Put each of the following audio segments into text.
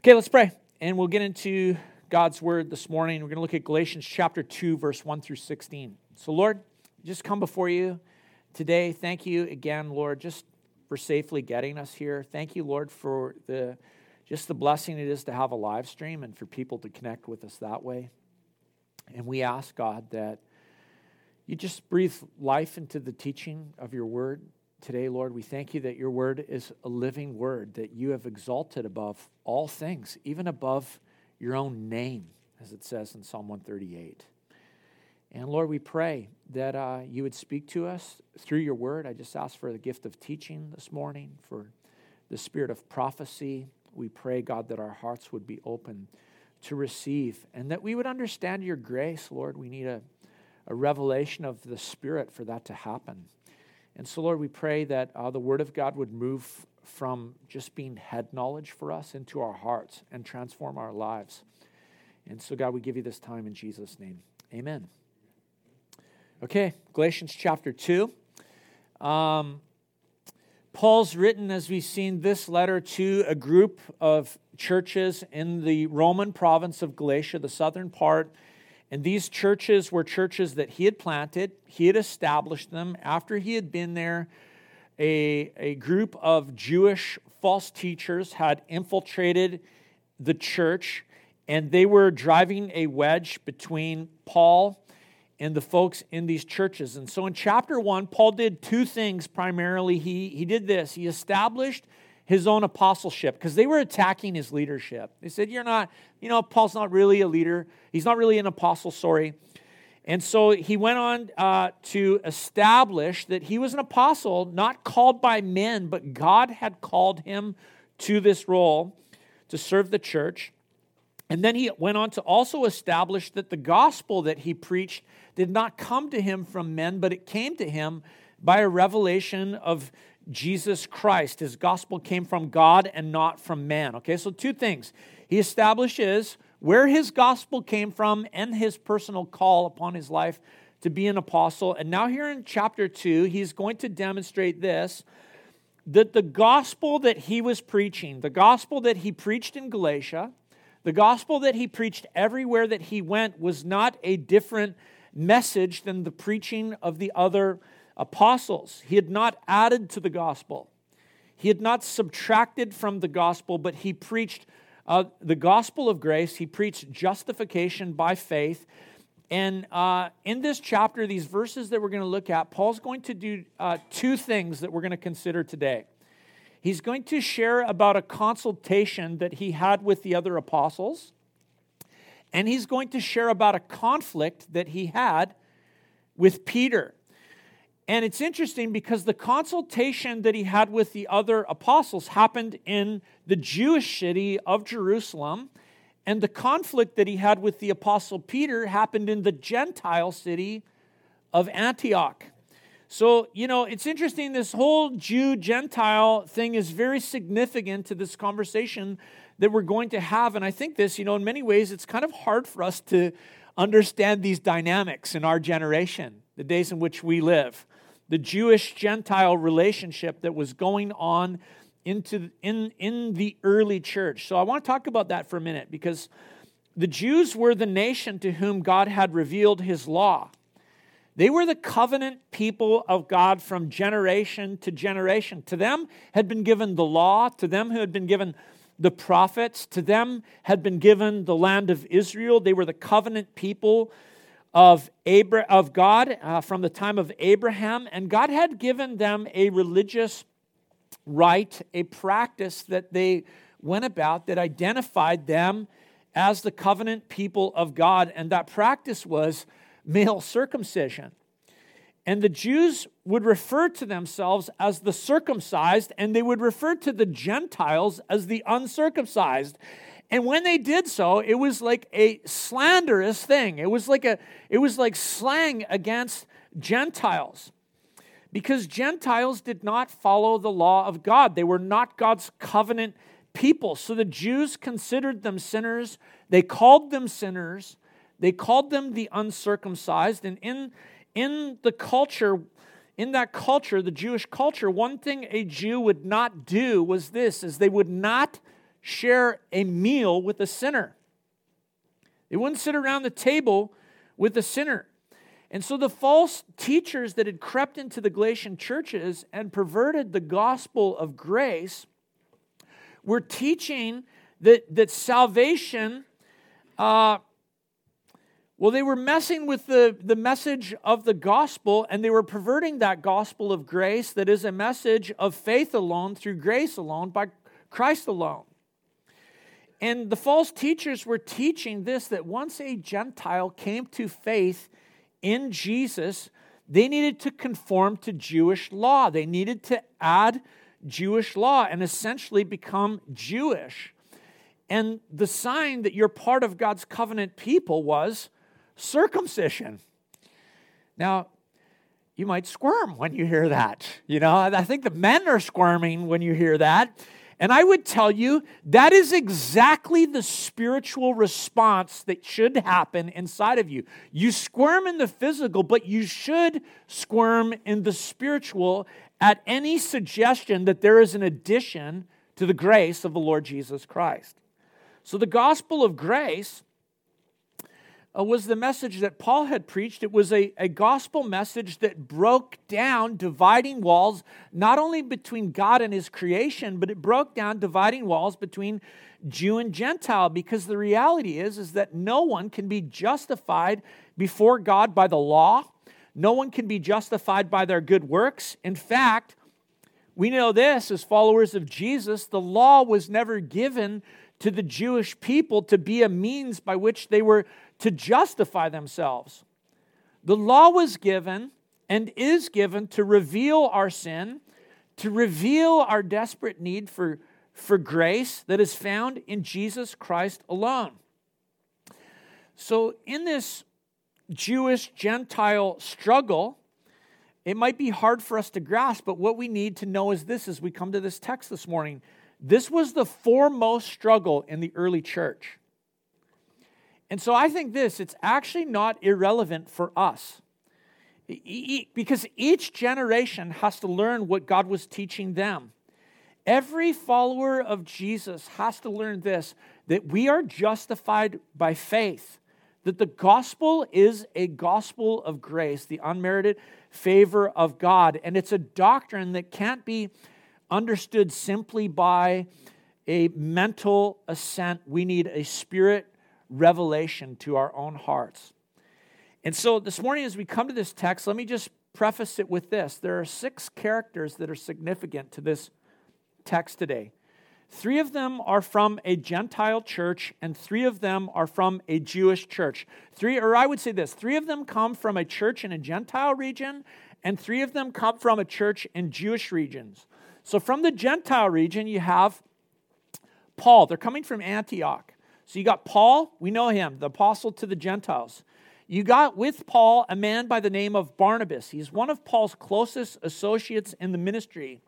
Okay, let's pray. And we'll get into God's word this morning. We're going to look at Galatians chapter 2, verse 1 through 16. So, Lord, just come before you today. Thank you again, Lord, just for safely getting us here. Thank you, Lord, for the just the blessing it is to have a live stream and for people to connect with us that way. And we ask, God, that you just breathe life into the teaching of your word today, Lord. We thank you that your word is a living word that you have exalted above all things, even above your own name, as it says in Psalm 138. And Lord, we pray that uh, you would speak to us through your word. I just ask for the gift of teaching this morning, for the spirit of prophecy. We pray, God, that our hearts would be open to receive and that we would understand your grace, Lord. We need a, a revelation of the Spirit for that to happen. And so, Lord, we pray that uh, the Word of God would move from just being head knowledge for us into our hearts and transform our lives. And so, God, we give you this time in Jesus' name. Amen. Okay, Galatians chapter 2. Um, Paul's written, as we've seen, this letter to a group of churches in the Roman province of Galatia, the southern part. And these churches were churches that he had planted, he had established them. After he had been there, a, a group of Jewish false teachers had infiltrated the church, and they were driving a wedge between Paul and the folks in these churches. And so in chapter one, Paul did two things primarily. He, he did this he established his own apostleship because they were attacking his leadership. They said, You're not, you know, Paul's not really a leader. He's not really an apostle, sorry. And so he went on uh, to establish that he was an apostle, not called by men, but God had called him to this role to serve the church. And then he went on to also establish that the gospel that he preached did not come to him from men, but it came to him by a revelation of Jesus Christ. His gospel came from God and not from man. Okay, so two things. He establishes where his gospel came from and his personal call upon his life to be an apostle. And now, here in chapter 2, he's going to demonstrate this that the gospel that he was preaching, the gospel that he preached in Galatia, the gospel that he preached everywhere that he went was not a different message than the preaching of the other apostles. He had not added to the gospel, he had not subtracted from the gospel, but he preached uh, the gospel of grace. He preached justification by faith. And uh, in this chapter, these verses that we're going to look at, Paul's going to do uh, two things that we're going to consider today. He's going to share about a consultation that he had with the other apostles, and he's going to share about a conflict that he had with Peter. And it's interesting because the consultation that he had with the other apostles happened in the Jewish city of Jerusalem, and the conflict that he had with the apostle Peter happened in the Gentile city of Antioch. So, you know, it's interesting. This whole Jew Gentile thing is very significant to this conversation that we're going to have. And I think this, you know, in many ways, it's kind of hard for us to understand these dynamics in our generation, the days in which we live the Jewish Gentile relationship that was going on into, in, in the early church. So I want to talk about that for a minute because the Jews were the nation to whom God had revealed his law. They were the covenant people of God from generation to generation. To them had been given the law, to them who had been given the prophets, to them had been given the land of Israel. They were the covenant people of, Abra- of God uh, from the time of Abraham, and God had given them a religious rite, a practice that they went about that identified them as the covenant people of God, and that practice was male circumcision. And the Jews would refer to themselves as the circumcised, and they would refer to the Gentiles as the uncircumcised. And when they did so, it was like a slanderous thing. It was like a it was like slang against Gentiles. Because Gentiles did not follow the law of God. They were not God's covenant people. So the Jews considered them sinners. They called them sinners. They called them the uncircumcised. And in, in the culture, in that culture, the Jewish culture, one thing a Jew would not do was this is they would not share a meal with a sinner. They wouldn't sit around the table with a sinner. And so the false teachers that had crept into the Galatian churches and perverted the gospel of grace were teaching that, that salvation, uh, well, they were messing with the, the message of the gospel and they were perverting that gospel of grace that is a message of faith alone, through grace alone, by Christ alone. And the false teachers were teaching this that once a Gentile came to faith in Jesus, they needed to conform to Jewish law. They needed to add Jewish law and essentially become Jewish. And the sign that you're part of God's covenant people was circumcision. Now, you might squirm when you hear that. You know, I think the men are squirming when you hear that and I would tell you that is exactly the spiritual response that should happen inside of you. You squirm in the physical, but you should squirm in the spiritual at any suggestion that there is an addition to the grace of the Lord Jesus Christ. So, the gospel of grace uh, was the message that Paul had preached. It was a, a gospel message that broke down dividing walls, not only between God and his creation, but it broke down dividing walls between Jew and Gentile, because the reality is, is that no one can be justified before God by the law. No one can be justified by their good works. In fact, we know this as followers of Jesus, the law was never given to the Jewish people to be a means by which they were to justify themselves. The law was given and is given to reveal our sin, to reveal our desperate need for, for grace that is found in Jesus Christ alone. So, in this Jewish Gentile struggle, it might be hard for us to grasp, but what we need to know is this as we come to this text this morning. This was the foremost struggle in the early church. And so I think this, it's actually not irrelevant for us. Because each generation has to learn what God was teaching them. Every follower of Jesus has to learn this that we are justified by faith, that the gospel is a gospel of grace, the unmerited favor of God. And it's a doctrine that can't be understood simply by a mental assent. We need a spirit revelation to our own hearts. And so this morning, as we come to this text, let me just preface it with this. There are six characters that are significant to this text today. Three of them are from a Gentile church, and three of them are from a Jewish church. Three, or I would say this three of them come from a church in a Gentile region, and three of them come from a church in Jewish regions. So from the Gentile region, you have Paul. They're coming from Antioch. So you got Paul, we know him, the apostle to the Gentiles. You got with Paul a man by the name of Barnabas. He's one of Paul's closest associates in the ministry.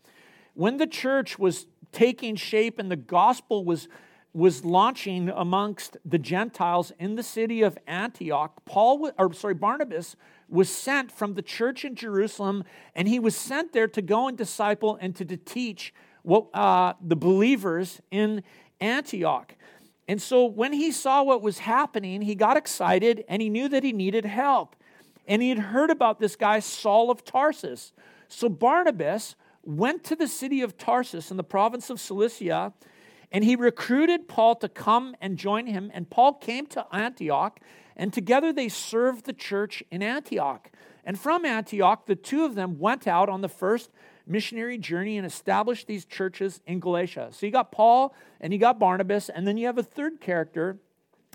When the church was taking shape and the gospel was, was launching amongst the Gentiles in the city of Antioch, Paul, or sorry, Barnabas was sent from the church in Jerusalem, and he was sent there to go and disciple and to, to teach what, uh, the believers in Antioch. And so when he saw what was happening, he got excited and he knew that he needed help. And he had heard about this guy, Saul of Tarsus. So Barnabas went to the city of Tarsus in the province of Cilicia and he recruited Paul to come and join him. And Paul came to Antioch, and together they served the church in Antioch. And from Antioch, the two of them went out on the first missionary journey and established these churches in Galatia. So you got Paul and you got Barnabas, and then you have a third character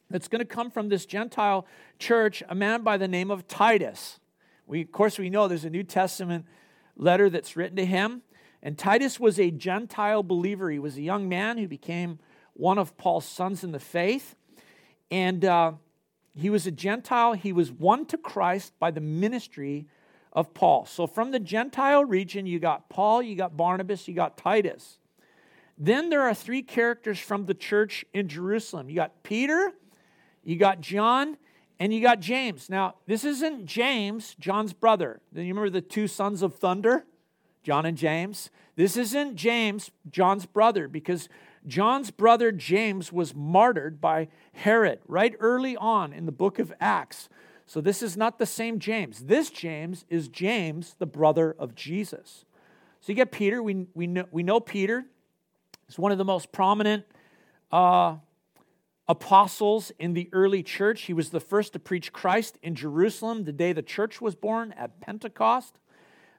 that's going to come from this Gentile church, a man by the name of Titus. We, of course, we know there's a New Testament letter that's written to him. And Titus was a Gentile believer. He was a young man who became one of Paul's sons in the faith. And uh, he was a Gentile. He was won to Christ by the ministry of Paul. So from the Gentile region, you got Paul, you got Barnabas, you got Titus. Then there are three characters from the church in Jerusalem. You got Peter, you got John, and you got James. Now, this isn't James, John's brother. Then you remember the two sons of thunder, John and James? This isn't James, John's brother, because John's brother James was martyred by Herod right early on in the book of Acts. So this is not the same James. This James is James, the brother of Jesus. So you get Peter. We, we, know, we know Peter. is one of the most prominent uh, apostles in the early church. He was the first to preach Christ in Jerusalem the day the church was born at Pentecost.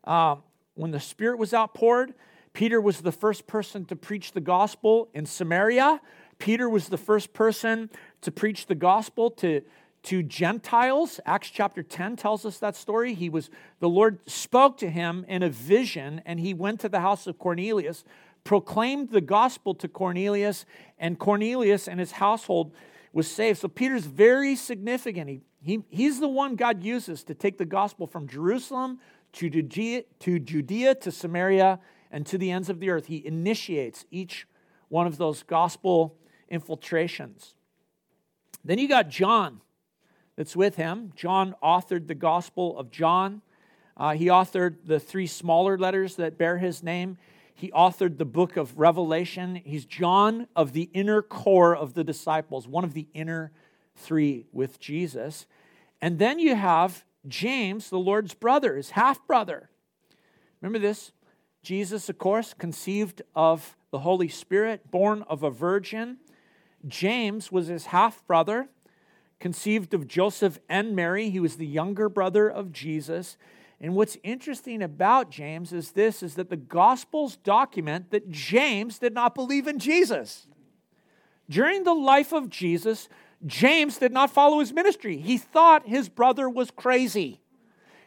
Uh, when the Spirit was outpoured, Peter was the first person to preach the gospel in Samaria. Peter was the first person to preach the gospel to, to Gentiles. Acts chapter 10 tells us that story. He was the Lord spoke to him in a vision and he went to the house of Cornelius proclaimed the gospel to Cornelius, and Cornelius and his household was saved. So Peter's very significant. He, he, he's the one God uses to take the gospel from Jerusalem to Judea, to Judea to Samaria and to the ends of the earth. He initiates each one of those gospel infiltrations. Then you got John that's with him. John authored the Gospel of John. Uh, he authored the three smaller letters that bear his name. He authored the book of Revelation. He's John of the inner core of the disciples, one of the inner three with Jesus. And then you have James, the Lord's brother, his half brother. Remember this? Jesus, of course, conceived of the Holy Spirit, born of a virgin. James was his half brother, conceived of Joseph and Mary. He was the younger brother of Jesus. And what's interesting about James is this is that the gospels document that James did not believe in Jesus. During the life of Jesus, James did not follow his ministry. He thought his brother was crazy.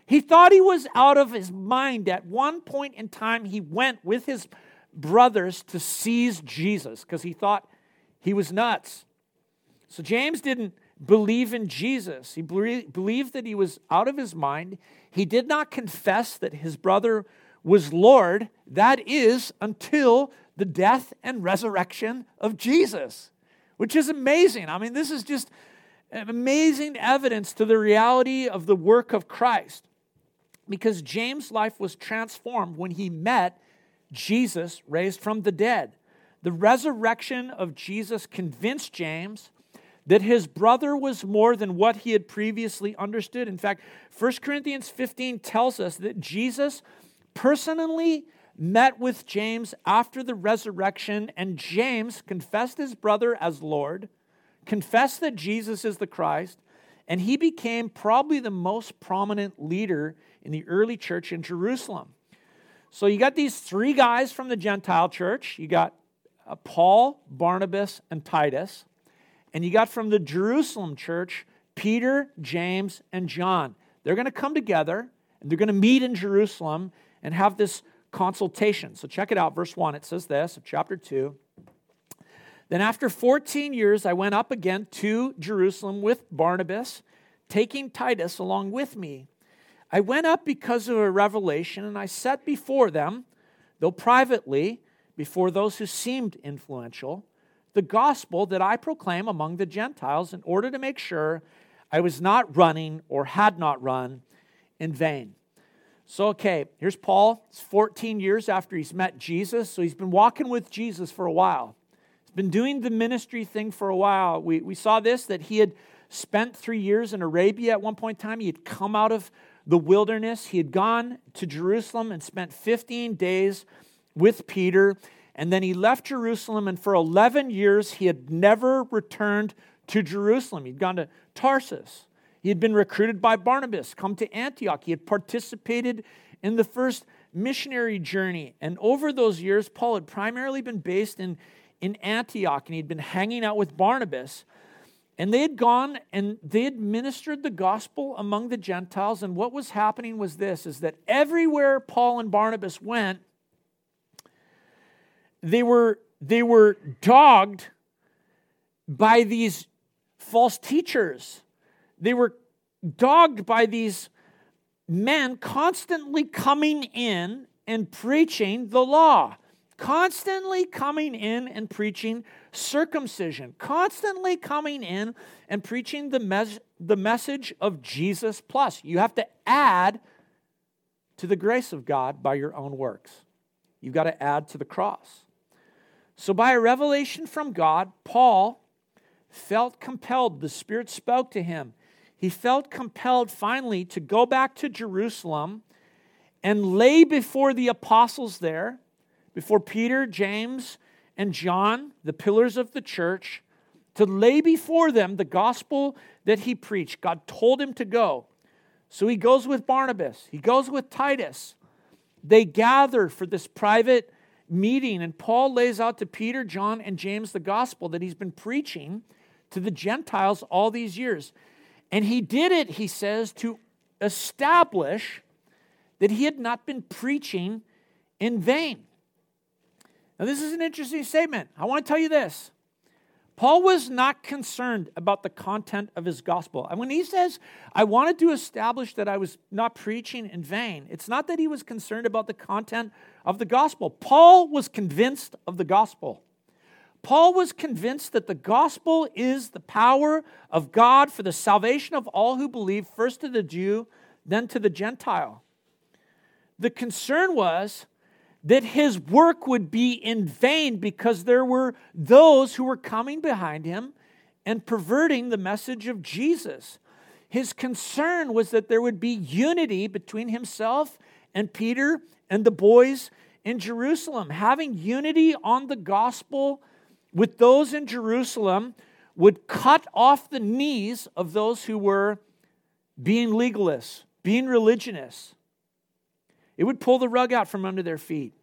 He thought he was out of his mind. At one point in time, he went with his brothers to seize Jesus because he thought he was nuts. So James didn't believe in Jesus. He believed that he was out of his mind. He did not confess that his brother was Lord. That is until the death and resurrection of Jesus, which is amazing. I mean, this is just amazing evidence to the reality of the work of Christ. Because James' life was transformed when he met Jesus raised from the dead. The resurrection of Jesus convinced James that his brother was more than what he had previously understood. In fact, 1 Corinthians 15 tells us that Jesus personally met with James after the resurrection, and James confessed his brother as Lord, confessed that Jesus is the Christ, and he became probably the most prominent leader in the early church in Jerusalem. So you got these three guys from the Gentile church. You got uh, Paul, Barnabas, and Titus. And you got from the Jerusalem church Peter, James, and John. They're going to come together and they're going to meet in Jerusalem and have this consultation. So check it out, verse 1. It says this chapter 2. Then after 14 years, I went up again to Jerusalem with Barnabas, taking Titus along with me. I went up because of a revelation, and I set before them, though privately, before those who seemed influential, the gospel that I proclaim among the Gentiles in order to make sure I was not running or had not run in vain. So, okay, here's Paul. It's 14 years after he's met Jesus. So he's been walking with Jesus for a while. He's been doing the ministry thing for a while. We, we saw this that he had spent three years in Arabia at one point in time. He had come out of the wilderness. He had gone to Jerusalem and spent 15 days with Peter. And then he left Jerusalem, and for 11 years, he had never returned to Jerusalem. He'd gone to Tarsus. He had been recruited by Barnabas, come to Antioch. He had participated in the first missionary journey. And over those years, Paul had primarily been based in, in Antioch, and he'd been hanging out with Barnabas. And they had gone and they had ministered the gospel among the Gentiles. And what was happening was this is that everywhere Paul and Barnabas went, they were, they were dogged by these false teachers. They were dogged by these men constantly coming in and preaching the law, constantly coming in and preaching circumcision, constantly coming in and preaching the, mes- the message of Jesus plus. You have to add to the grace of God by your own works. You've got to add to the cross. So, by a revelation from God, Paul felt compelled. The Spirit spoke to him. He felt compelled finally to go back to Jerusalem and lay before the apostles there, before Peter, James, and John, the pillars of the church, to lay before them the gospel that he preached. God told him to go. So he goes with Barnabas, he goes with Titus. They gather for this private meeting, and Paul lays out to Peter, John, and James the gospel that he's been preaching to the Gentiles all these years. And he did it, he says, to establish that he had not been preaching in vain. Now, this is an interesting statement. I want to tell you this Paul was not concerned about the content of his gospel. And when he says, I wanted to establish that I was not preaching in vain, it's not that he was concerned about the content of the gospel. Paul was convinced of the gospel. Paul was convinced that the gospel is the power of God for the salvation of all who believe, first to the Jew, then to the Gentile. The concern was that his work would be in vain because there were those who were coming behind him and perverting the message of Jesus. His concern was that there would be unity between himself and Peter and the boys in Jerusalem. Having unity on the gospel with those in Jerusalem would cut off the knees of those who were being legalists, being religionists. It would pull the rug out from under their feet.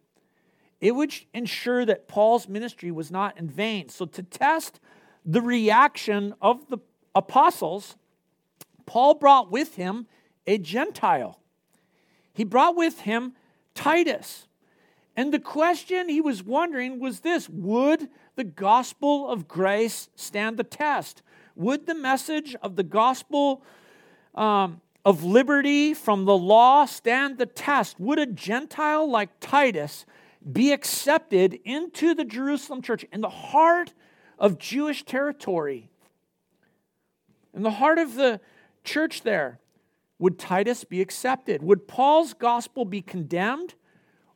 It would ensure that Paul's ministry was not in vain. So, to test the reaction of the apostles, Paul brought with him a Gentile. He brought with him Titus. And the question he was wondering was this Would the gospel of grace stand the test? Would the message of the gospel um, of liberty from the law stand the test? Would a Gentile like Titus be accepted into the Jerusalem church in the heart of Jewish territory? In the heart of the church there, would Titus be accepted? Would Paul's gospel be condemned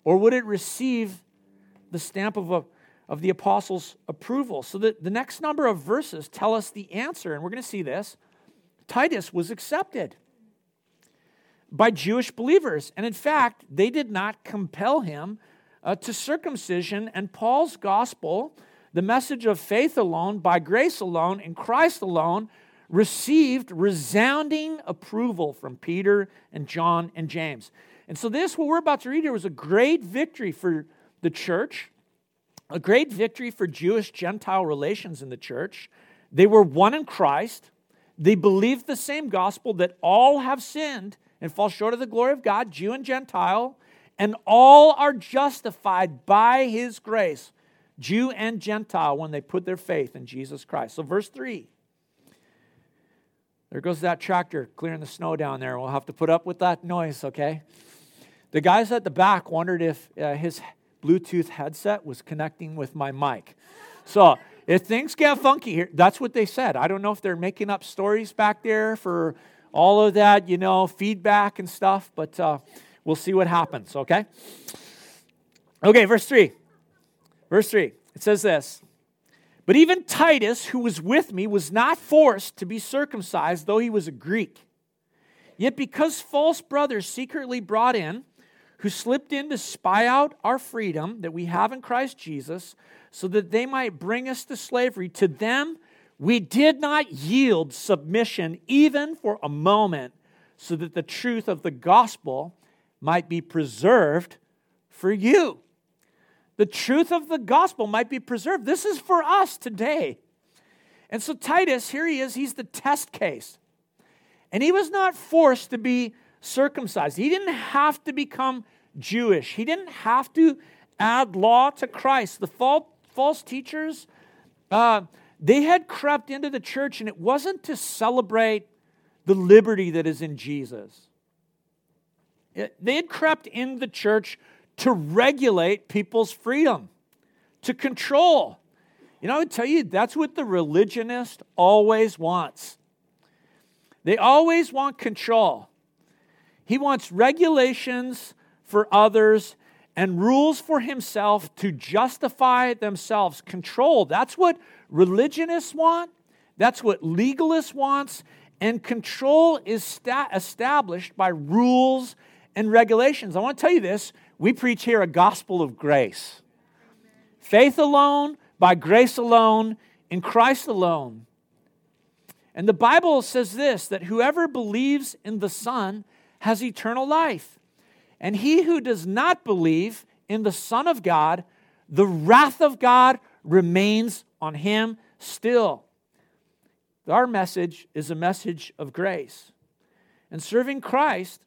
or would it receive the stamp of, a, of the apostles' approval? So that the next number of verses tell us the answer, and we're going to see this. Titus was accepted by Jewish believers. And in fact, they did not compel him uh, to circumcision. And Paul's gospel, the message of faith alone, by grace alone, in Christ alone, received resounding approval from Peter and John and James. And so, this, what we're about to read here, was a great victory for the church, a great victory for Jewish Gentile relations in the church. They were one in Christ. They believed the same gospel that all have sinned and fall short of the glory of God, Jew and Gentile, and all are justified by his grace, Jew and Gentile, when they put their faith in Jesus Christ. So, verse 3. There goes that tractor clearing the snow down there. We'll have to put up with that noise, okay? The guys at the back wondered if uh, his Bluetooth headset was connecting with my mic. So, if things get funky here, that's what they said. I don't know if they're making up stories back there for all of that, you know, feedback and stuff, but uh, we'll see what happens, okay? Okay, verse 3. Verse 3. It says this But even Titus, who was with me, was not forced to be circumcised, though he was a Greek. Yet because false brothers secretly brought in, who slipped in to spy out our freedom that we have in Christ Jesus, so that they might bring us to slavery, to them we did not yield submission even for a moment, so that the truth of the gospel might be preserved for you. The truth of the gospel might be preserved. This is for us today. And so, Titus, here he is, he's the test case. And he was not forced to be circumcised, he didn't have to become Jewish, he didn't have to add law to Christ. The false teachers, uh, they had crept into the church, and it wasn't to celebrate the liberty that is in Jesus. They had crept in the church to regulate people's freedom, to control. You know, I would tell you, that's what the religionist always wants. They always want control. He wants regulations for others and rules for himself to justify themselves. Control. That's what religionists want. That's what legalists wants. And control is sta- established by rules and regulations. I want to tell you this we preach here a gospel of grace. Faith alone, by grace alone, in Christ alone. And the Bible says this that whoever believes in the Son has eternal life. And he who does not believe in the Son of God, the wrath of God remains on him still. Our message is a message of grace. And serving Christ,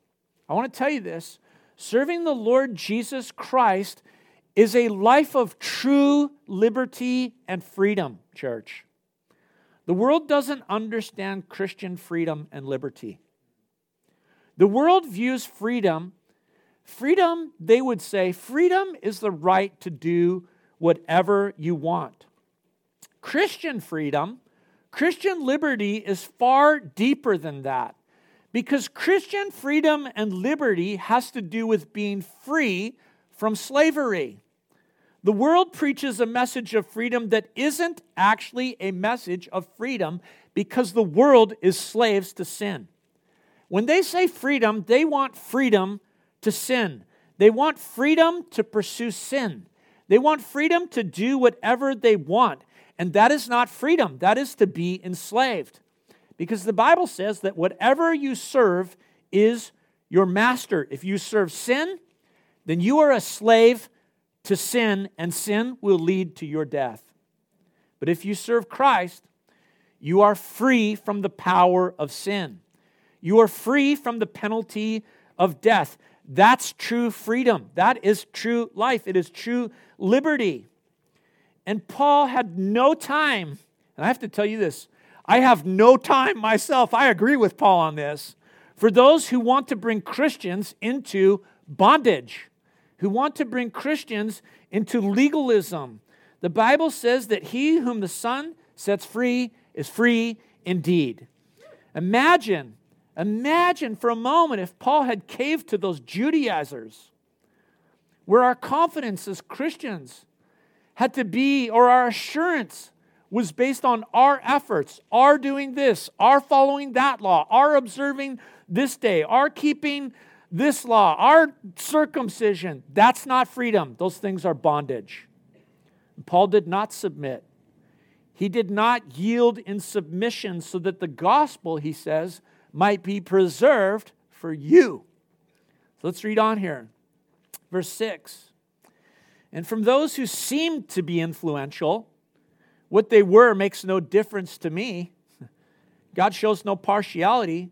I want to tell you this serving the Lord Jesus Christ is a life of true liberty and freedom, church. The world doesn't understand Christian freedom and liberty. The world views freedom, freedom, they would say, freedom is the right to do whatever you want. Christian freedom, Christian liberty is far deeper than that. Because Christian freedom and liberty has to do with being free from slavery. The world preaches a message of freedom that isn't actually a message of freedom because the world is slaves to sin. When they say freedom, they want freedom to sin. They want freedom to pursue sin. They want freedom to do whatever they want. And that is not freedom, that is to be enslaved. Because the Bible says that whatever you serve is your master. If you serve sin, then you are a slave to sin, and sin will lead to your death. But if you serve Christ, you are free from the power of sin. You are free from the penalty of death. That's true freedom. That is true life. It is true liberty. And Paul had no time, and I have to tell you this I have no time myself. I agree with Paul on this. For those who want to bring Christians into bondage who want to bring Christians into legalism. The Bible says that he whom the Son sets free is free indeed. Imagine, imagine for a moment if Paul had caved to those Judaizers, where our confidence as Christians had to be, or our assurance was based on our efforts, our doing this, our following that law, our observing this day, our keeping this law, our circumcision, that's not freedom. Those things are bondage. Paul did not submit. He did not yield in submission so that the gospel, he says, might be preserved for you. So let's read on here. Verse 6. And from those who seemed to be influential, what they were makes no difference to me. God shows no partiality.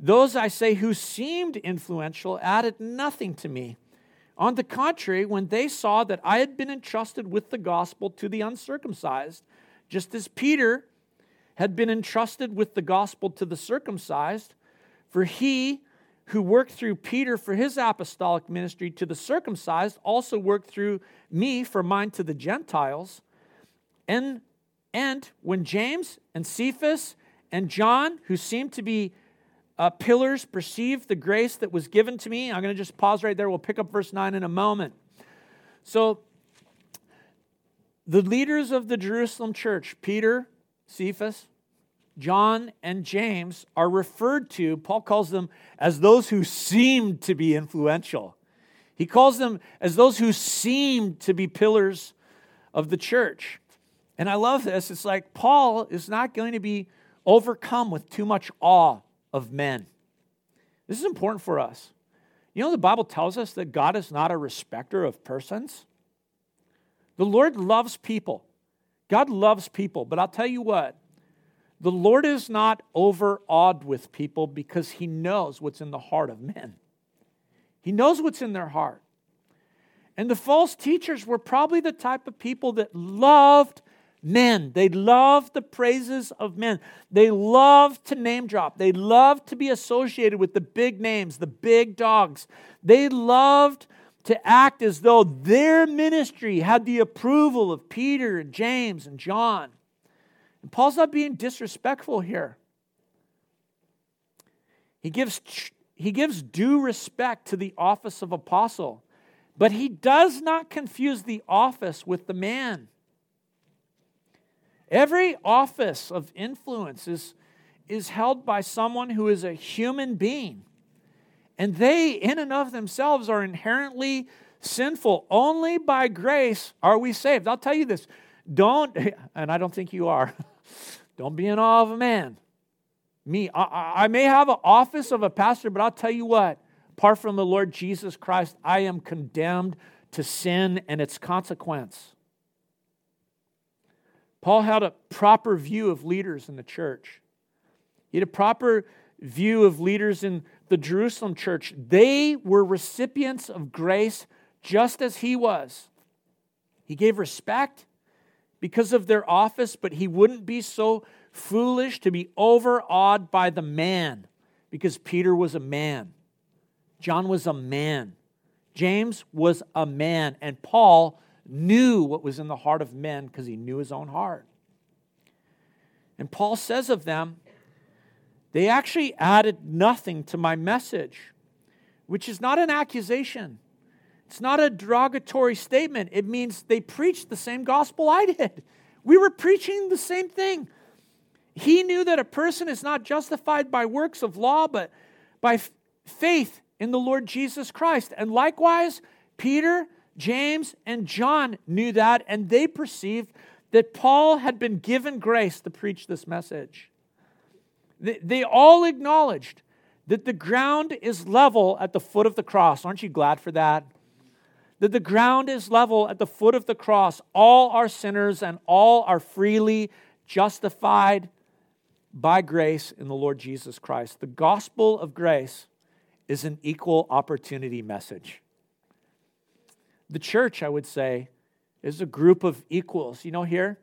Those, I say, who seemed influential added nothing to me. On the contrary, when they saw that I had been entrusted with the gospel to the uncircumcised, just as Peter had been entrusted with the gospel to the circumcised, for he who worked through Peter for his apostolic ministry to the circumcised also worked through me for mine to the Gentiles. And, and when James and Cephas and John, who seemed to be uh, pillars perceived the grace that was given to me. I'm going to just pause right there. We'll pick up verse 9 in a moment. So, the leaders of the Jerusalem church, Peter, Cephas, John, and James, are referred to, Paul calls them as those who seemed to be influential. He calls them as those who seemed to be pillars of the church. And I love this. It's like Paul is not going to be overcome with too much awe of men. This is important for us. You know, the Bible tells us that God is not a respecter of persons. The Lord loves people. God loves people. But I'll tell you what, the Lord is not overawed with people because he knows what's in the heart of men. He knows what's in their heart. And the false teachers were probably the type of people that loved men. They loved the praises of men. They loved to name drop. They loved to be associated with the big names, the big dogs. They loved to act as though their ministry had the approval of Peter and James and John. And Paul's not being disrespectful here. He gives, he gives due respect to the office of apostle But he does not confuse the office with the man. Every office of influence is, is held by someone who is a human being. And they, in and of themselves, are inherently sinful. Only by grace are we saved. I'll tell you this don't, and I don't think you are, don't be in awe of a man. Me, I, I may have an office of a pastor, but I'll tell you what, apart from the Lord Jesus Christ, I am condemned to sin and its consequence. Paul had a proper view of leaders in the church. He had a proper view of leaders in the Jerusalem church. They were recipients of grace just as he was. He gave respect because of their office, but he wouldn't be so foolish to be overawed by the man because Peter was a man. John was a man. James was a man. And Paul knew what was in the heart of men because he knew his own heart. And Paul says of them, they actually added nothing to my message, which is not an accusation. It's not a derogatory statement. It means they preached the same gospel I did. We were preaching the same thing. He knew that a person is not justified by works of law, but by faith in the Lord Jesus Christ. And likewise, Peter, James, and John knew that, and they perceived that Paul had been given grace to preach this message. They, all acknowledged that the ground is level at the foot of the cross. Aren't you glad for that? that the ground is level at the foot of the cross. All are sinners and all are freely justified by grace in the Lord Jesus Christ. The gospel of grace is an equal opportunity message. The church, I would say, is a group of equals. You know, here,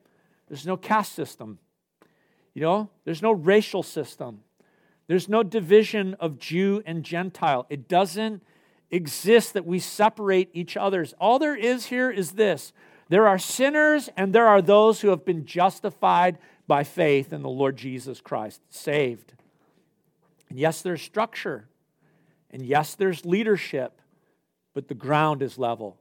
there's no caste system, you know, there's no racial system, there's no division of Jew and Gentile. It doesn't exist that we separate each others. All there is here is this there are sinners and there are those who have been justified by faith in the Lord Jesus Christ, saved. And yes, there's structure. And yes, there's leadership, but the ground is level.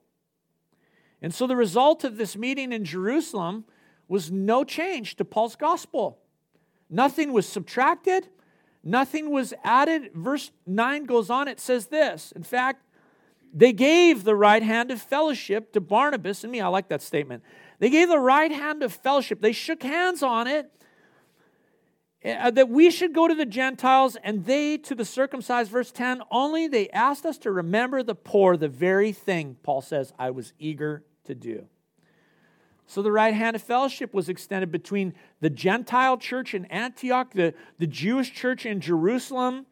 And so the result of this meeting in Jerusalem was no change to Paul's gospel. Nothing was subtracted, Nothing was added. Verse 9 goes on, it says this. In fact, they gave the right hand of fellowship to Barnabas and me. I like that statement. They gave the right hand of fellowship. They shook hands on it uh, that we should go to the Gentiles and they to the circumcised. Verse 10 only they asked us to remember the poor, the very thing, Paul says, I was eager to do. So the right hand of fellowship was extended between the Gentile church in Antioch, the, the Jewish church in Jerusalem.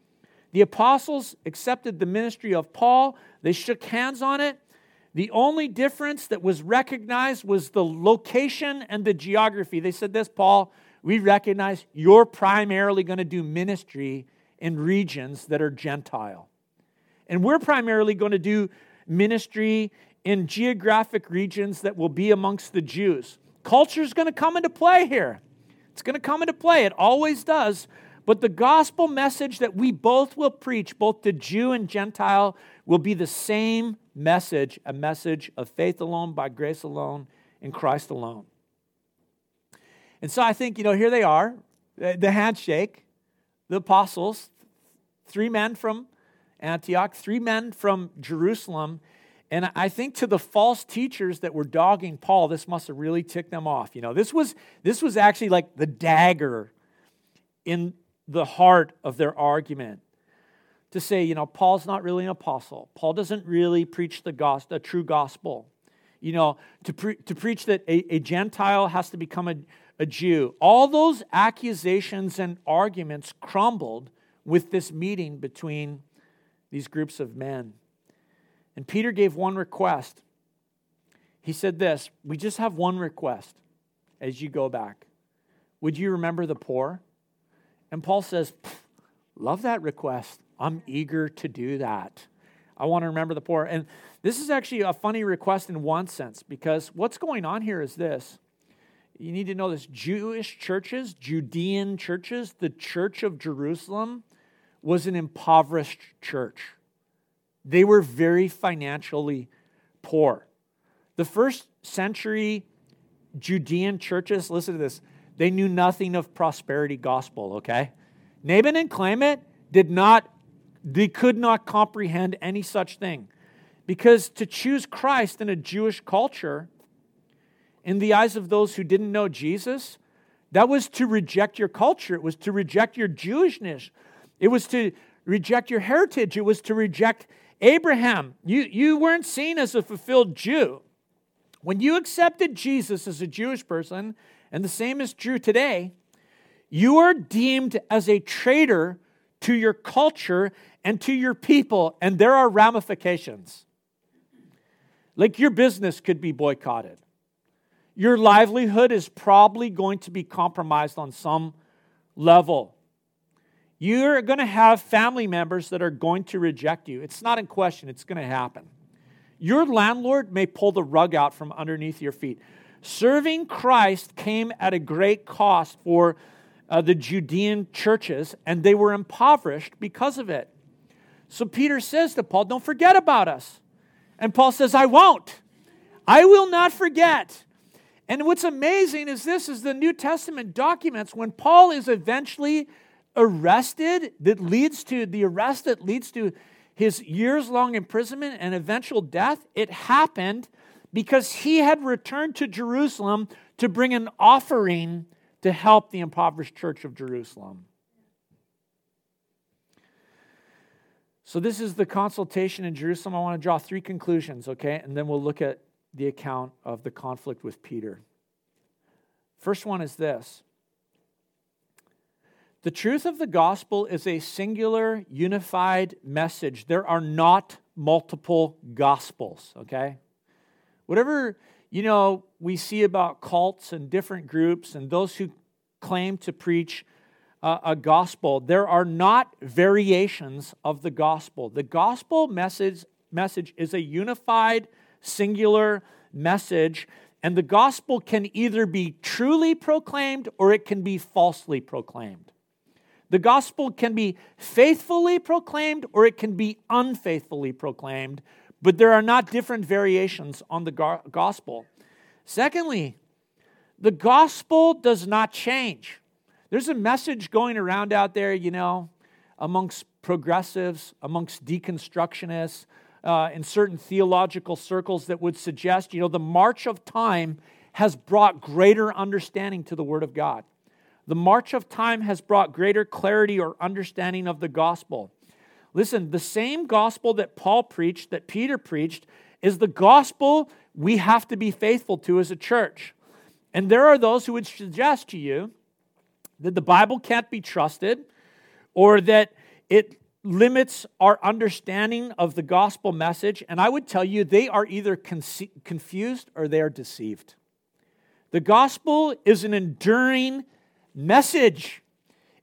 The apostles accepted the ministry of Paul, they shook hands on it. The only difference that was recognized was the location and the geography. They said this, Paul, we recognize you're primarily going to do ministry in regions that are Gentile. And we're primarily going to do ministry in geographic regions that will be amongst the Jews. Culture is going to come into play here. It's going to come into play. It always does. But the gospel message that we both will preach, both to Jew and Gentile, will be the same message a message of faith alone, by grace alone, in Christ alone. And so I think, you know, here they are the handshake, the apostles, three men from Antioch, three men from Jerusalem, and I think to the false teachers that were dogging Paul, this must have really ticked them off. You know, this was, this was actually like the dagger in the heart of their argument to say, you know, Paul's not really an apostle. Paul doesn't really preach the gospel, a true gospel. You know, to, pre- to preach that a, a Gentile has to become a, a Jew. All those accusations and arguments crumbled with this meeting between these groups of men. And Peter gave one request. He said this We just have one request as you go back. Would you remember the poor? And Paul says, Love that request. I'm eager to do that. I want to remember the poor. And this is actually a funny request in one sense because what's going on here is this. You need to know this Jewish churches, Judean churches, the church of Jerusalem was an impoverished church. They were very financially poor. The first century Judean churches, listen to this, they knew nothing of prosperity gospel, okay? Nabon and Clement did not, they could not comprehend any such thing. Because to choose Christ in a Jewish culture, in the eyes of those who didn't know Jesus, that was to reject your culture. It was to reject your Jewishness. It was to reject your heritage. It was to reject Abraham. You, you weren't seen as a fulfilled Jew. When you accepted Jesus as a Jewish person, and the same is true today, you are deemed as a traitor to your culture and to your people, and there are ramifications. Like your business could be boycotted. Your livelihood is probably going to be compromised on some level. You're going to have family members that are going to reject you. It's not in question, it's going to happen. Your landlord may pull the rug out from underneath your feet. Serving Christ came at a great cost for uh, the Judean churches, and they were impoverished because of it. So Peter says to Paul, Don't forget about us. And Paul says, I won't. I will not forget. And what's amazing is this is the New Testament documents when Paul is eventually arrested that leads to the arrest that leads to his years long imprisonment and eventual death, it happened because he had returned to Jerusalem to bring an offering to help the impoverished church of Jerusalem. So, this is the consultation in Jerusalem. I want to draw three conclusions, okay? And then we'll look at the account of the conflict with Peter. First one is this The truth of the gospel is a singular, unified message. There are not multiple gospels, okay? Whatever, you know, we see about cults and different groups and those who claim to preach uh, a gospel, there are not variations of the gospel. The gospel message, message is a unified, singular message, and the gospel can either be truly proclaimed or it can be falsely proclaimed. The gospel can be faithfully proclaimed or it can be unfaithfully proclaimed, but there are not different variations on the gospel. Secondly, the gospel does not change. There's a message going around out there, you know, amongst progressives, amongst deconstructionists, uh, in certain theological circles that would suggest, you know, the march of time has brought greater understanding to the Word of God. The march of time has brought greater clarity or understanding of the gospel. Listen, the same gospel that Paul preached, that Peter preached, is the gospel we have to be faithful to as a church. And there are those who would suggest to you that the Bible can't be trusted or that it limits our understanding of the gospel message. And I would tell you, they are either conce- confused or they are deceived. The gospel is an enduring message.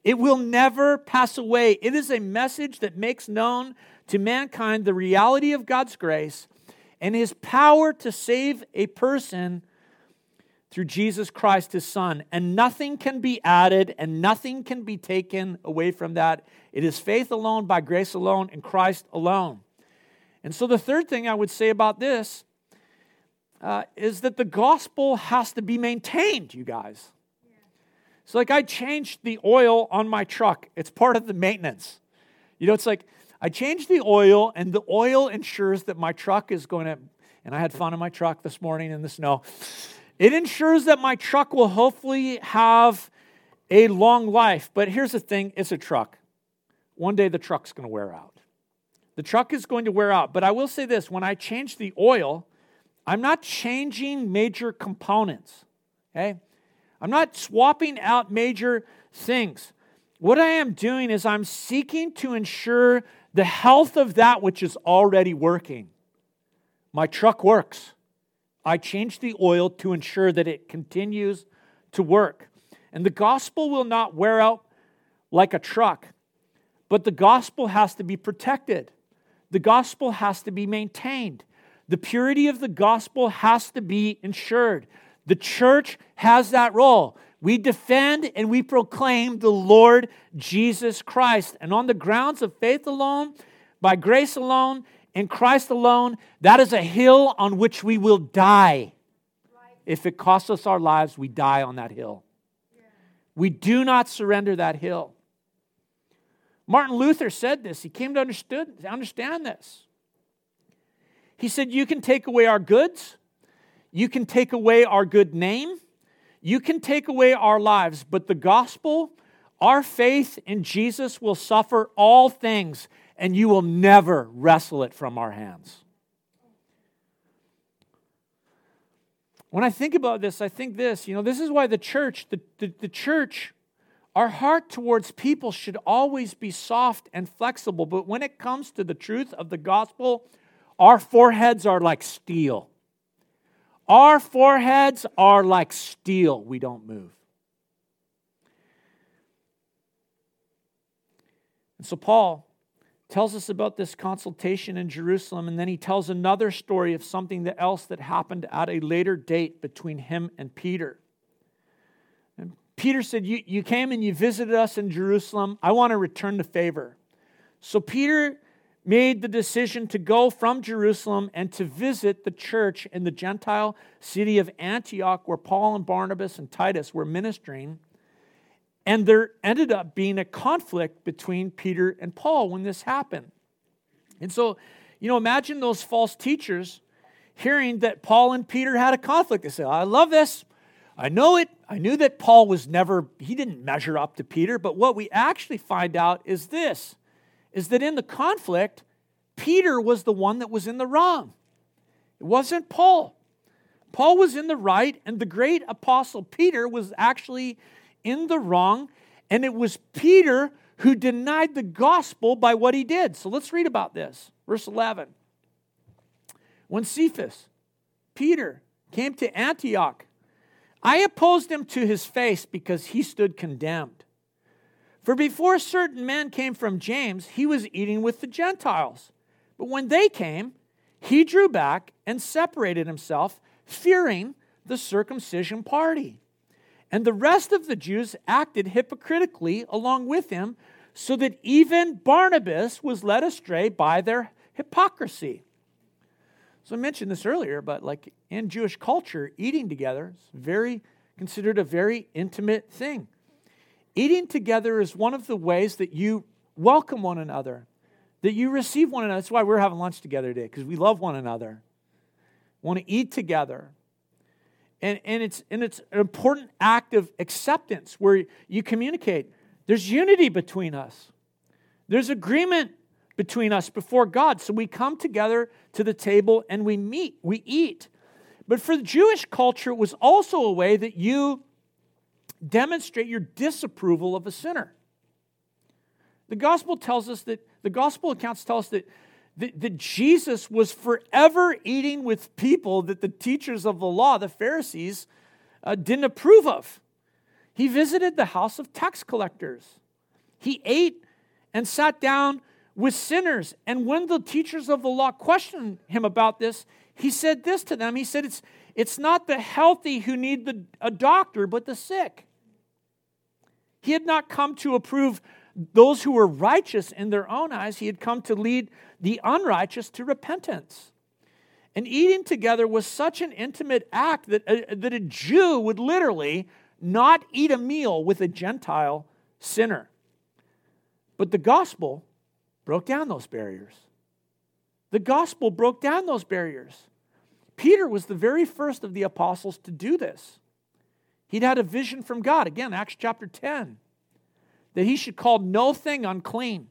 It will never pass away. It is a message that makes known to mankind the reality of God's grace and his power to save a person through Jesus Christ, his Son. And nothing can be added and nothing can be taken away from that. It is faith alone, by grace alone, in Christ alone. And so, the third thing I would say about this uh, is that the gospel has to be maintained, you guys. So, like, I changed the oil on my truck, it's part of the maintenance. You know, it's like I changed the oil, and the oil ensures that my truck is going to, and I had fun in my truck this morning in the snow. It ensures that my truck will hopefully have a long life. But here's the thing it's a truck. One day the truck's going to wear out. The truck is going to wear out. But I will say this when I change the oil, I'm not changing major components. Okay? I'm not swapping out major things. What I am doing is I'm seeking to ensure the health of that which is already working. My truck works. I change the oil to ensure that it continues to work. And the gospel will not wear out like a truck, but the gospel has to be protected. The gospel has to be maintained. The purity of the gospel has to be ensured. The church has that role. We defend and we proclaim the Lord Jesus Christ. And on the grounds of faith alone, by grace alone, in Christ alone, that is a hill on which we will die. If it costs us our lives, we die on that hill. We do not surrender that hill. Martin Luther said this. He came to understand this. He said, You can take away our goods, you can take away our good name, you can take away our lives, but the gospel, our faith in Jesus will suffer all things, and you will never wrestle it from our hands. When I think about this, I think this, you know, this is why the church, the, the, the church, our heart towards people should always be soft and flexible. But when it comes to the truth of the gospel, our foreheads are like steel. Our foreheads are like steel. We don't move. And so Paul tells us about this consultation in Jerusalem, and then he tells another story of something else that happened at a later date between him and Peter. And Peter said, you, you came and you visited us in Jerusalem. I want to return the favor. So Peter made the decision to go from Jerusalem and to visit the church in the Gentile city of Antioch, where Paul and Barnabas and Titus were ministering. And there ended up being a conflict between Peter and Paul when this happened. And so, you know, imagine those false teachers hearing that Paul and Peter had a conflict. They say, I love this. I know it. I knew that Paul was never, he didn't measure up to Peter. But what we actually find out is this is that in the conflict, Peter was the one that was in the wrong. It wasn't Paul. Paul was in the right, and the great apostle Peter was actually in the wrong. And it was Peter who denied the gospel by what he did. So let's read about this. Verse 11. When Cephas, Peter, came to Antioch, I opposed him to his face because he stood condemned. For before certain men came from James, he was eating with the Gentiles. But when they came, he drew back and separated himself, fearing the circumcision party. And the rest of the Jews acted hypocritically along with him, so that even Barnabas was led astray by their hypocrisy. So I mentioned this earlier, but like in Jewish culture, eating together is very considered a very intimate thing. Eating together is one of the ways that you welcome one another, that you receive one another. That's why we're having lunch together today, because we love one another. Want to eat together. And, and, it's, and it's an important act of acceptance where you communicate. There's unity between us, there's agreement between us before God. So we come together to the table and we meet, we eat. But for the Jewish culture, it was also a way that you demonstrate your disapproval of a sinner. The gospel tells us that, the gospel accounts tell us that, that, that, Jesus was forever eating with people that the teachers of the law, the Pharisees, uh, didn't approve of. He visited the house of tax collectors. He ate and sat down with sinners. And when the teachers of the law questioned him about this, he said this to them. He said, It's, it's not the healthy who need the, a doctor, but the sick. He had not come to approve those who were righteous in their own eyes, he had come to lead the unrighteous to repentance. And eating together was such an intimate act that a, that a Jew would literally not eat a meal with a Gentile sinner. But the gospel broke down those barriers. The gospel broke down those barriers. Peter was the very first of the apostles to do this. He'd had a vision from God. Again, Acts chapter 10. That he should call no thing unclean.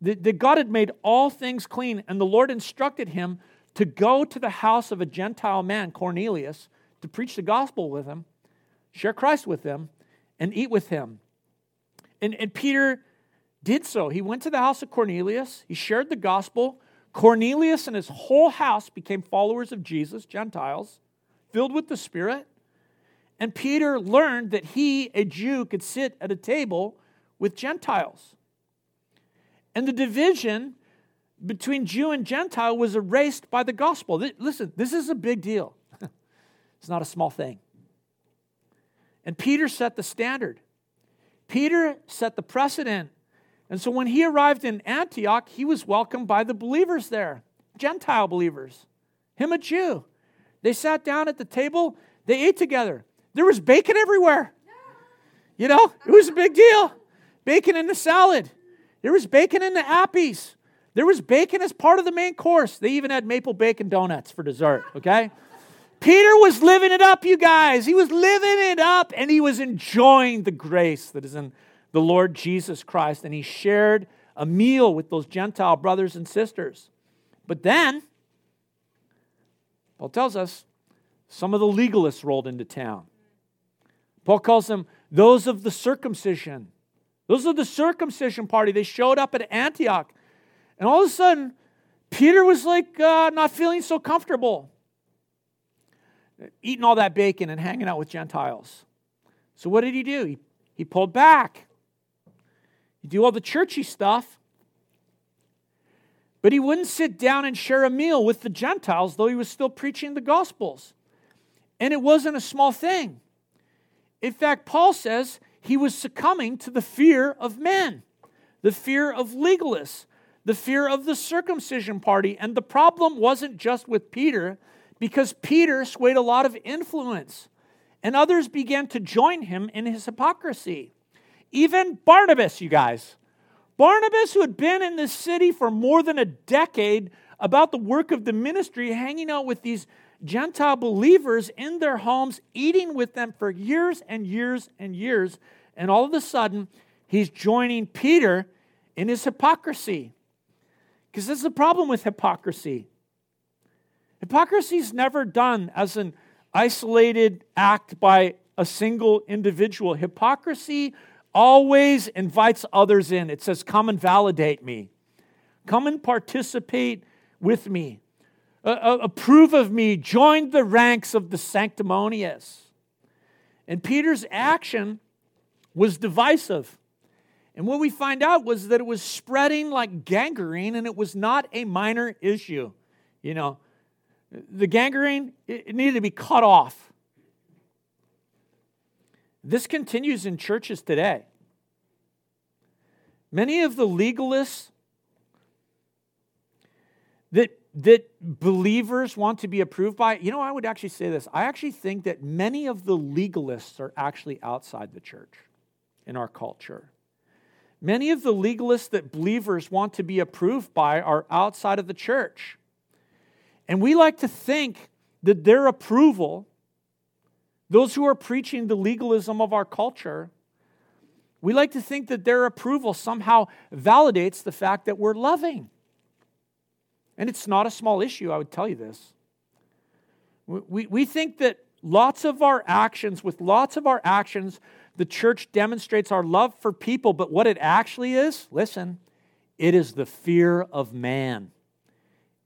That, that God had made all things clean. And the Lord instructed him to go to the house of a Gentile man, Cornelius, to preach the gospel with him, share Christ with him, and eat with him. And, and Peter did so. He went to the house of Cornelius, he shared the gospel. Cornelius and his whole house became followers of Jesus, Gentiles, filled with the Spirit. And Peter learned that he, a Jew, could sit at a table with Gentiles. And the division between Jew and Gentile was erased by the gospel. Listen, this is a big deal. it's not a small thing. And Peter set the standard. Peter set the precedent. And so when he arrived in Antioch, he was welcomed by the believers there, Gentile believers, him a Jew. They sat down at the table, they ate together. There was bacon everywhere. You know, it was a big deal. Bacon in the salad. There was bacon in the appies. There was bacon as part of the main course. They even had maple bacon donuts for dessert, okay? Peter was living it up, you guys. He was living it up and he was enjoying the grace that is in the Lord Jesus Christ. And he shared a meal with those Gentile brothers and sisters. But then, Paul tells us some of the legalists rolled into town. Paul calls them those of the circumcision. Those are the circumcision party. They showed up at Antioch. And all of a sudden, Peter was like uh, not feeling so comfortable eating all that bacon and hanging out with Gentiles. So what did he do? He, he pulled back. He do all the churchy stuff, but he wouldn't sit down and share a meal with the Gentiles, though he was still preaching the Gospels. And it wasn't a small thing. In fact, Paul says he was succumbing to the fear of men, the fear of legalists, the fear of the circumcision party. And the problem wasn't just with Peter, because Peter swayed a lot of influence, and others began to join him in his hypocrisy. Even Barnabas, you guys. Barnabas, who had been in this city for more than a decade about the work of the ministry, hanging out with these Gentile believers in their homes, eating with them for years and years and years. And all of a sudden, he's joining Peter in his hypocrisy. Because this is the problem with hypocrisy. Hypocrisy is never done as an isolated act by a single individual. Hypocrisy always invites others in. It says, Come and validate me, come and participate with me, uh, approve of me, join the ranks of the sanctimonious. And Peter's action was divisive. And what we find out was that it was spreading like gangrene and it was not a minor issue. You know, the gangrene, it needed to be cut off. This continues in churches today. Many of the legalists that, that believers want to be approved by, you know, I would actually say this. I actually think that many of the legalists are actually outside the church in our culture. Many of the legalists that believers want to be approved by are outside of the church. And we like to think that their approval, those who are preaching the legalism of our culture, we like to think that their approval somehow validates the fact that we're loving. And it's not a small issue, I would tell you this. We, we think that lots of our actions, with lots of our actions, the church demonstrates our love for people, but what it actually is, listen, it is the fear of man.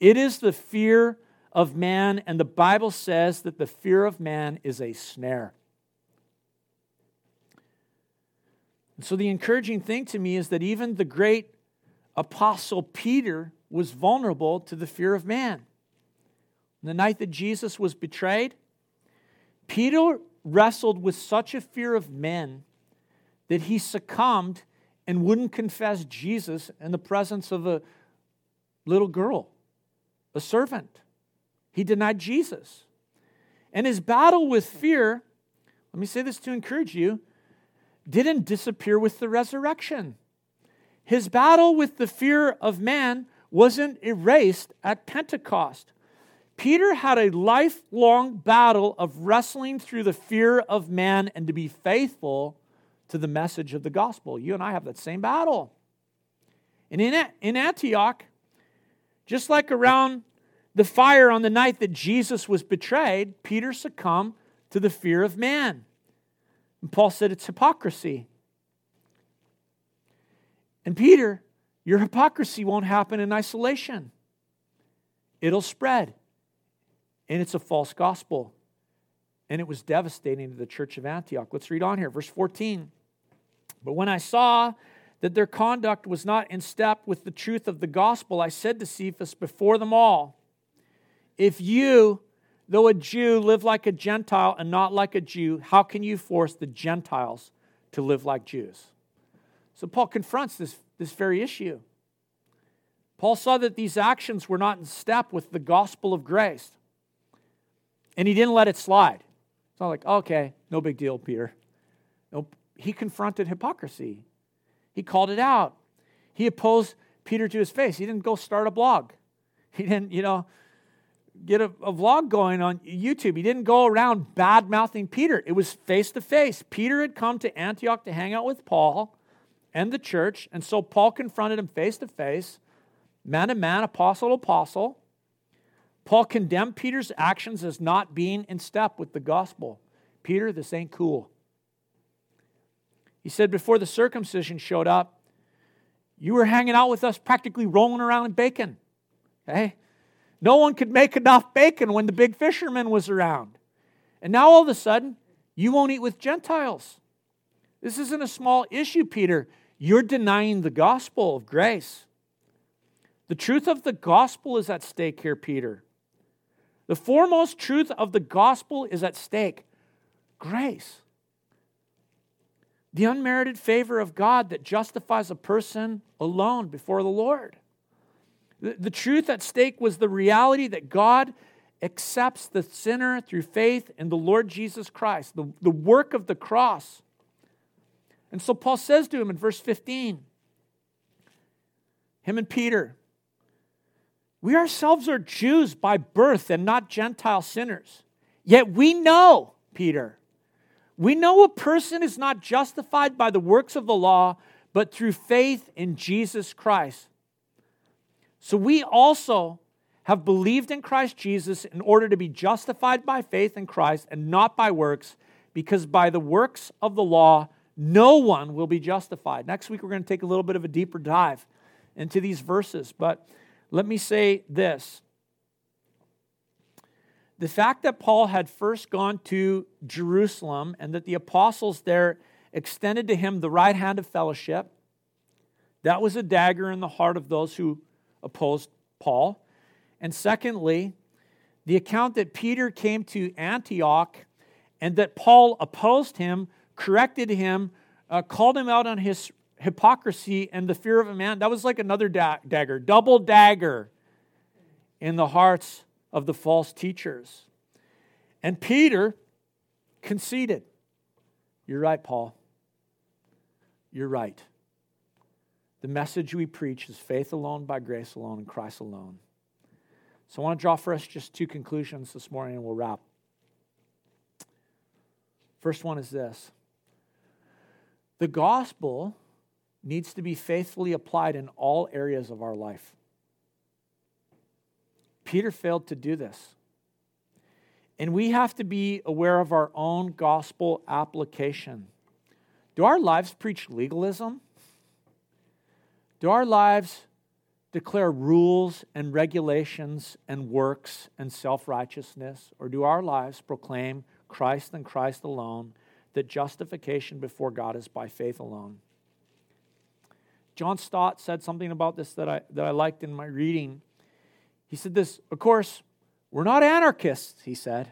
It is the fear of man, and the Bible says that the fear of man is a snare. And so, the encouraging thing to me is that even the great apostle Peter was vulnerable to the fear of man. The night that Jesus was betrayed, Peter wrestled with such a fear of men that he succumbed and wouldn't confess Jesus in the presence of a little girl a servant. He denied Jesus. And his battle with fear, let me say this to encourage you, didn't disappear with the resurrection. His battle with the fear of man wasn't erased at Pentecost. Peter had a lifelong battle of wrestling through the fear of man and to be faithful to the message of the gospel. You and I have that same battle. And in, in Antioch, just like around the fire on the night that Jesus was betrayed, Peter succumbed to the fear of man. And Paul said it's hypocrisy. And Peter, your hypocrisy won't happen in isolation, it'll spread. And it's a false gospel. And it was devastating to the church of Antioch. Let's read on here, verse 14. But when I saw that their conduct was not in step with the truth of the gospel, I said to Cephas before them all, If you, though a Jew, live like a Gentile and not like a Jew, how can you force the Gentiles to live like Jews? So Paul confronts this this very issue. Paul saw that these actions were not in step with the gospel of grace. And he didn't let it slide. It's not like, okay, no big deal, Peter. Nope. He confronted hypocrisy. He called it out. He opposed Peter to his face. He didn't go start a blog. He didn't, you know, get a, a vlog going on YouTube. He didn't go around bad mouthing Peter. It was face to face. Peter had come to Antioch to hang out with Paul and the church. And so Paul confronted him face to face, man to man, apostle to apostle. Paul condemned Peter's actions as not being in step with the gospel. Peter, this ain't cool. He said, before the circumcision showed up, you were hanging out with us practically rolling around in bacon. Okay? No one could make enough bacon when the big fisherman was around. And now all of a sudden, you won't eat with Gentiles. This isn't a small issue, Peter. You're denying the gospel of grace. The truth of the gospel is at stake here, Peter. The foremost truth of the gospel is at stake grace. The unmerited favor of God that justifies a person alone before the Lord. The, truth at stake was the reality that God accepts the sinner through faith in the Lord Jesus Christ, the, the work of the cross. And so Paul says to him in verse 15, him and Peter, we ourselves are Jews by birth and not Gentile sinners. Yet we know, Peter, we know a person is not justified by the works of the law, but through faith in Jesus Christ. So we also have believed in Christ Jesus in order to be justified by faith in Christ and not by works, because by the works of the law, no one will be justified. Next week, we're going to take a little bit of a deeper dive into these verses. But let me say this the fact that Paul had first gone to Jerusalem and that the apostles there extended to him the right hand of fellowship, that was a dagger in the heart of those who opposed Paul. And secondly, the account that Peter came to Antioch and that Paul opposed him, corrected him, uh, called him out on his hypocrisy and the fear of a man, that was like another da- dagger, double dagger in the hearts of the false teachers. And Peter conceded. You're right, Paul. You're right. The message we preach is faith alone, by grace alone, in Christ alone. So I want to draw for us just two conclusions this morning and we'll wrap. First one is this the gospel needs to be faithfully applied in all areas of our life. Peter failed to do this. And we have to be aware of our own gospel application. Do our lives preach legalism? Do our lives declare rules and regulations and works and self righteousness? Or do our lives proclaim Christ and Christ alone, that justification before God is by faith alone? John Stott said something about this that I, that I liked in my reading. He said this, of course, we're not anarchists, he said.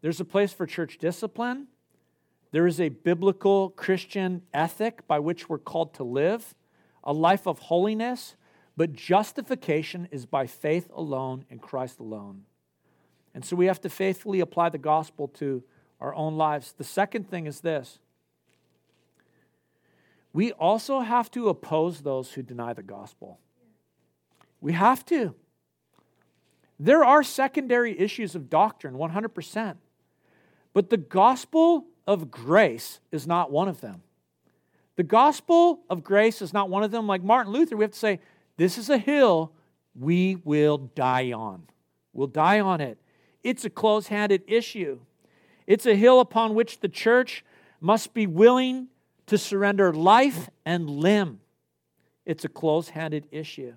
There's a place for church discipline. There is a biblical Christian ethic by which we're called to live, a life of holiness, but justification is by faith alone in Christ alone. And so we have to faithfully apply the gospel to our own lives. The second thing is this we also have to oppose those who deny the gospel. We have to. There are secondary issues of doctrine, 100%. But the gospel of grace is not one of them. The gospel of grace is not one of them. Like Martin Luther, we have to say, this is a hill we will die on. We'll die on it. It's a close handed issue. It's a hill upon which the church must be willing to surrender life and limb. It's a close handed issue.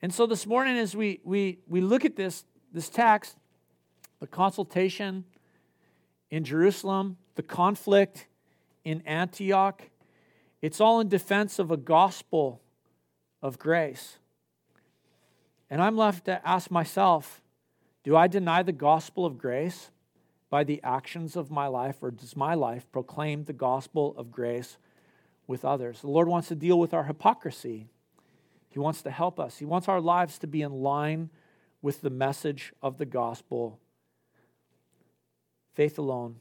And so this morning, as we, we, we look at this, this text, the consultation in Jerusalem, the conflict in Antioch, it's all in defense of a gospel of grace. And I'm left to ask myself do I deny the gospel of grace by the actions of my life, or does my life proclaim the gospel of grace with others. The Lord wants to deal with our hypocrisy. He wants to help us. He wants our lives to be in line with the message of the gospel faith alone,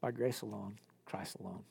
by grace alone, Christ alone.